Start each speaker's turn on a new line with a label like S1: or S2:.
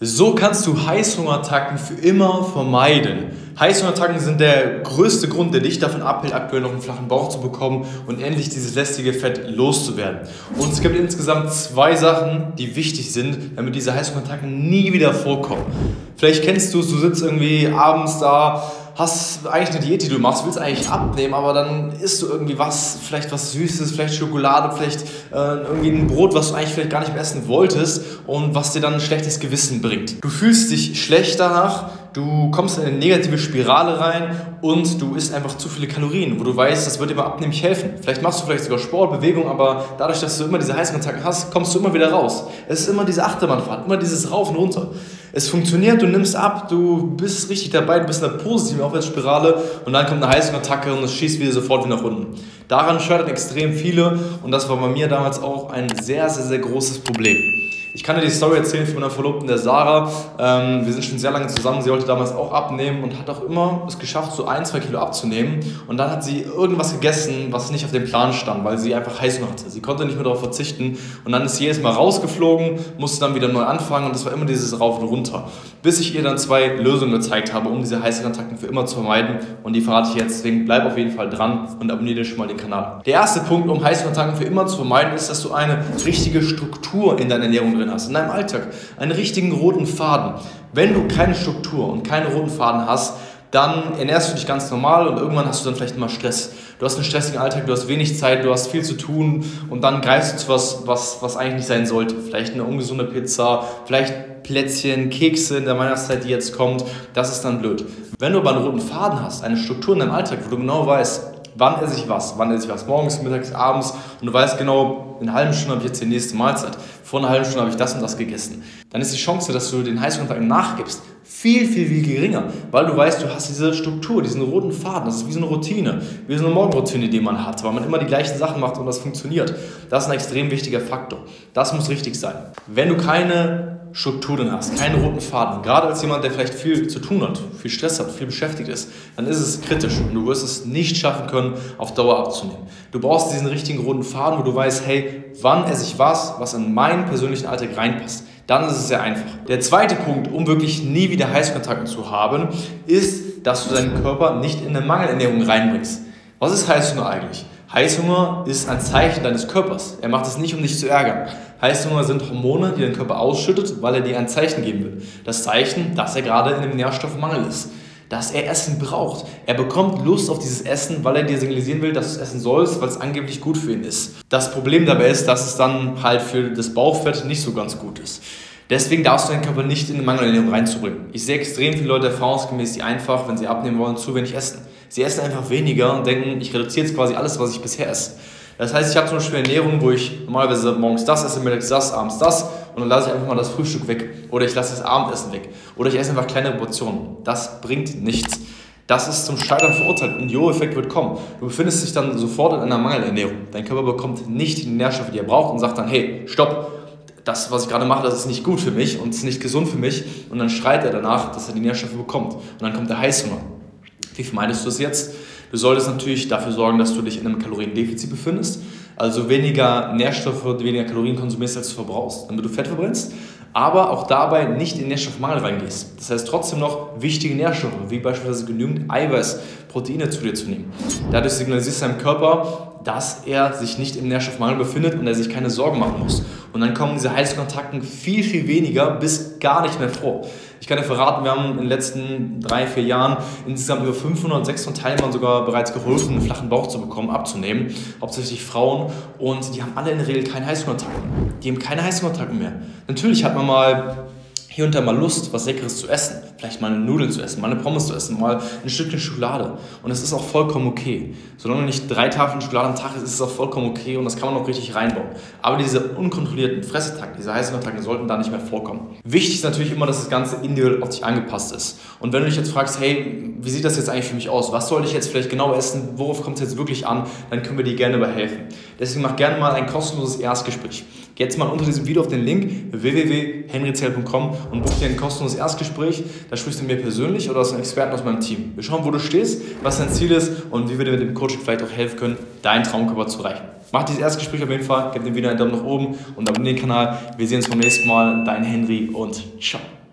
S1: So kannst du Heißhungerattacken für immer vermeiden. Heißhungerattacken sind der größte Grund, der dich davon abhält, aktuell noch einen flachen Bauch zu bekommen und endlich dieses lästige Fett loszuwerden. Und es gibt insgesamt zwei Sachen, die wichtig sind, damit diese Heißhungerattacken nie wieder vorkommen. Vielleicht kennst du es, du sitzt irgendwie abends da, hast eigentlich eine Diät, die du machst, willst eigentlich abnehmen, aber dann isst du irgendwie was, vielleicht was Süßes, vielleicht Schokolade, vielleicht äh, irgendwie ein Brot, was du eigentlich vielleicht gar nicht mehr essen wolltest und was dir dann ein schlechtes Gewissen bringt. Du fühlst dich schlecht danach, du kommst in eine negative Spirale rein und du isst einfach zu viele Kalorien, wo du weißt, das wird dir beim Abnehmen nicht helfen. Vielleicht machst du vielleicht sogar Sport, Bewegung, aber dadurch, dass du immer diese Heißkontakte hast, kommst du immer wieder raus. Es ist immer diese Achterbahnfahrt, immer dieses Rauf und runter. Es funktioniert, du nimmst ab, du bist richtig dabei, du bist in einer positiven Aufwärtsspirale und dann kommt eine Heißkontakte und es schießt wieder sofort wieder nach unten. Daran scheitern extrem viele und das war bei mir damals auch ein sehr, sehr, sehr großes Problem. Ich kann dir die Story erzählen von meiner Verlobten, der Sarah. Ähm, wir sind schon sehr lange zusammen. Sie wollte damals auch abnehmen und hat auch immer es geschafft, so ein, zwei Kilo abzunehmen. Und dann hat sie irgendwas gegessen, was nicht auf dem Plan stand, weil sie einfach Heißhunger hatte. Sie konnte nicht mehr darauf verzichten. Und dann ist sie jedes Mal rausgeflogen, musste dann wieder neu anfangen und das war immer dieses Rauf und Runter. Bis ich ihr dann zwei Lösungen gezeigt habe, um diese Heißhungerattacken für immer zu vermeiden. Und die verrate ich jetzt. Deswegen bleib auf jeden Fall dran und abonniere schon mal den Kanal. Der erste Punkt, um Heißhungerattacken für immer zu vermeiden, ist, dass du eine richtige Struktur in deiner Ernährung drin drin hast, in deinem Alltag, einen richtigen roten Faden. Wenn du keine Struktur und keinen roten Faden hast, dann ernährst du dich ganz normal und irgendwann hast du dann vielleicht immer Stress. Du hast einen stressigen Alltag, du hast wenig Zeit, du hast viel zu tun und dann greifst du zu was, was, was eigentlich nicht sein sollte. Vielleicht eine ungesunde Pizza, vielleicht Plätzchen, Kekse in der Weihnachtszeit, die jetzt kommt. Das ist dann blöd. Wenn du aber einen roten Faden hast, eine Struktur in deinem Alltag, wo du genau weißt, wann esse ich was, wann esse ich was, morgens, mittags, abends? Und du weißt genau, in einer halben Stunde habe ich jetzt die nächste Mahlzeit, vor einer halben Stunde habe ich das und das gegessen, dann ist die Chance, dass du den Heißhunger nachgibst, viel, viel, viel geringer, weil du weißt, du hast diese Struktur, diesen roten Faden, das ist wie so eine Routine, wie so eine Morgenroutine, die man hat, weil man immer die gleichen Sachen macht und das funktioniert. Das ist ein extrem wichtiger Faktor. Das muss richtig sein. Wenn du keine Struktur drin hast, keinen roten Faden, gerade als jemand, der vielleicht viel zu tun hat, viel Stress hat, viel beschäftigt ist, dann ist es kritisch und du wirst es nicht schaffen können, auf Dauer abzunehmen. Du brauchst diesen richtigen roten Faden, wo du weißt, hey, wann esse ich was, was in meinen persönlichen Alltag reinpasst. Dann ist es sehr einfach. Der zweite Punkt, um wirklich nie wieder Heißkontakte zu haben, ist, dass du deinen Körper nicht in eine Mangelernährung reinbringst. Was ist Heißhunger eigentlich? Heißhunger ist ein Zeichen deines Körpers. Er macht es nicht, um dich zu ärgern. Heißhunger sind Hormone, die dein Körper ausschüttet, weil er dir ein Zeichen geben will. Das Zeichen, dass er gerade in einem Nährstoffmangel ist. Dass er Essen braucht. Er bekommt Lust auf dieses Essen, weil er dir signalisieren will, dass du es essen sollst, weil es angeblich gut für ihn ist. Das Problem dabei ist, dass es dann halt für das Bauchfett nicht so ganz gut ist. Deswegen darfst du deinen Körper nicht in eine Mangelernährung reinzubringen. Ich sehe extrem viele Leute erfahrungsgemäß, die einfach, wenn sie abnehmen wollen, zu wenig essen. Sie essen einfach weniger und denken, ich reduziere jetzt quasi alles, was ich bisher esse. Das heißt, ich habe zum Beispiel Ernährung, wo ich normalerweise morgens das esse, mittags das, abends das und dann lasse ich einfach mal das Frühstück weg. Oder ich lasse das Abendessen weg. Oder ich esse einfach kleinere Portionen. Das bringt nichts. Das ist zum Scheitern verurteilt. Ein Jo-Effekt wird kommen. Du befindest dich dann sofort in einer Mangelernährung. Dein Körper bekommt nicht die Nährstoffe, die er braucht und sagt dann, hey, stopp, das, was ich gerade mache, das ist nicht gut für mich und ist nicht gesund für mich. Und dann schreit er danach, dass er die Nährstoffe bekommt. Und dann kommt der Heißhunger. Wie vermeidest du es jetzt? Du solltest natürlich dafür sorgen, dass du dich in einem Kaloriendefizit befindest, also weniger Nährstoffe, weniger Kalorien konsumierst, als du verbrauchst, damit du Fett verbrennst, aber auch dabei nicht in Nährstoffmangel reingehst. Das heißt trotzdem noch wichtige Nährstoffe, wie beispielsweise genügend Eiweiß, Proteine zu dir zu nehmen. Dadurch signalisierst du deinem Körper, dass er sich nicht im Nährstoffmangel befindet und er sich keine Sorgen machen muss. Und dann kommen diese Heißkontakten viel, viel weniger bis gar nicht mehr vor. Ich kann dir verraten, wir haben in den letzten drei, vier Jahren insgesamt über 500, 600 Teilnehmern sogar bereits geholfen, einen flachen Bauch zu bekommen, abzunehmen. Hauptsächlich Frauen. Und die haben alle in der Regel keine Heißhungerattacken. Die haben keine Heißhungerattacken mehr. Natürlich hat man mal hier und da mal Lust, was Leckeres zu essen. Vielleicht mal eine Nudel zu essen, mal eine Pommes zu essen, mal ein Stückchen Schokolade. Und das ist auch vollkommen okay. Solange nicht drei Tafeln Schokolade am Tag isst, ist es auch vollkommen okay und das kann man auch richtig reinbauen. Aber diese unkontrollierten Fressattacken, diese Heißhungerattacken sollten da nicht mehr vorkommen. Wichtig ist natürlich immer, dass das Ganze individuell auf dich angepasst ist. Und wenn du dich jetzt fragst, hey, wie sieht das jetzt eigentlich für mich aus? Was soll ich jetzt vielleicht genau essen? Worauf kommt es jetzt wirklich an? Dann können wir dir gerne dabei helfen. Deswegen mach gerne mal ein kostenloses Erstgespräch. Jetzt mal unter diesem Video auf den Link www.henryzell.com und buch dir ein kostenloses Erstgespräch. Da sprichst du mir persönlich oder aus einem Experten aus meinem Team. Wir schauen, wo du stehst, was dein Ziel ist und wie wir dir mit dem Coaching vielleicht auch helfen können, deinen Traumkörper zu erreichen. Mach dieses Erstgespräch auf jeden Fall, gib dem Video einen Daumen nach oben und abonniere den Kanal. Wir sehen uns beim nächsten Mal. Dein Henry und ciao.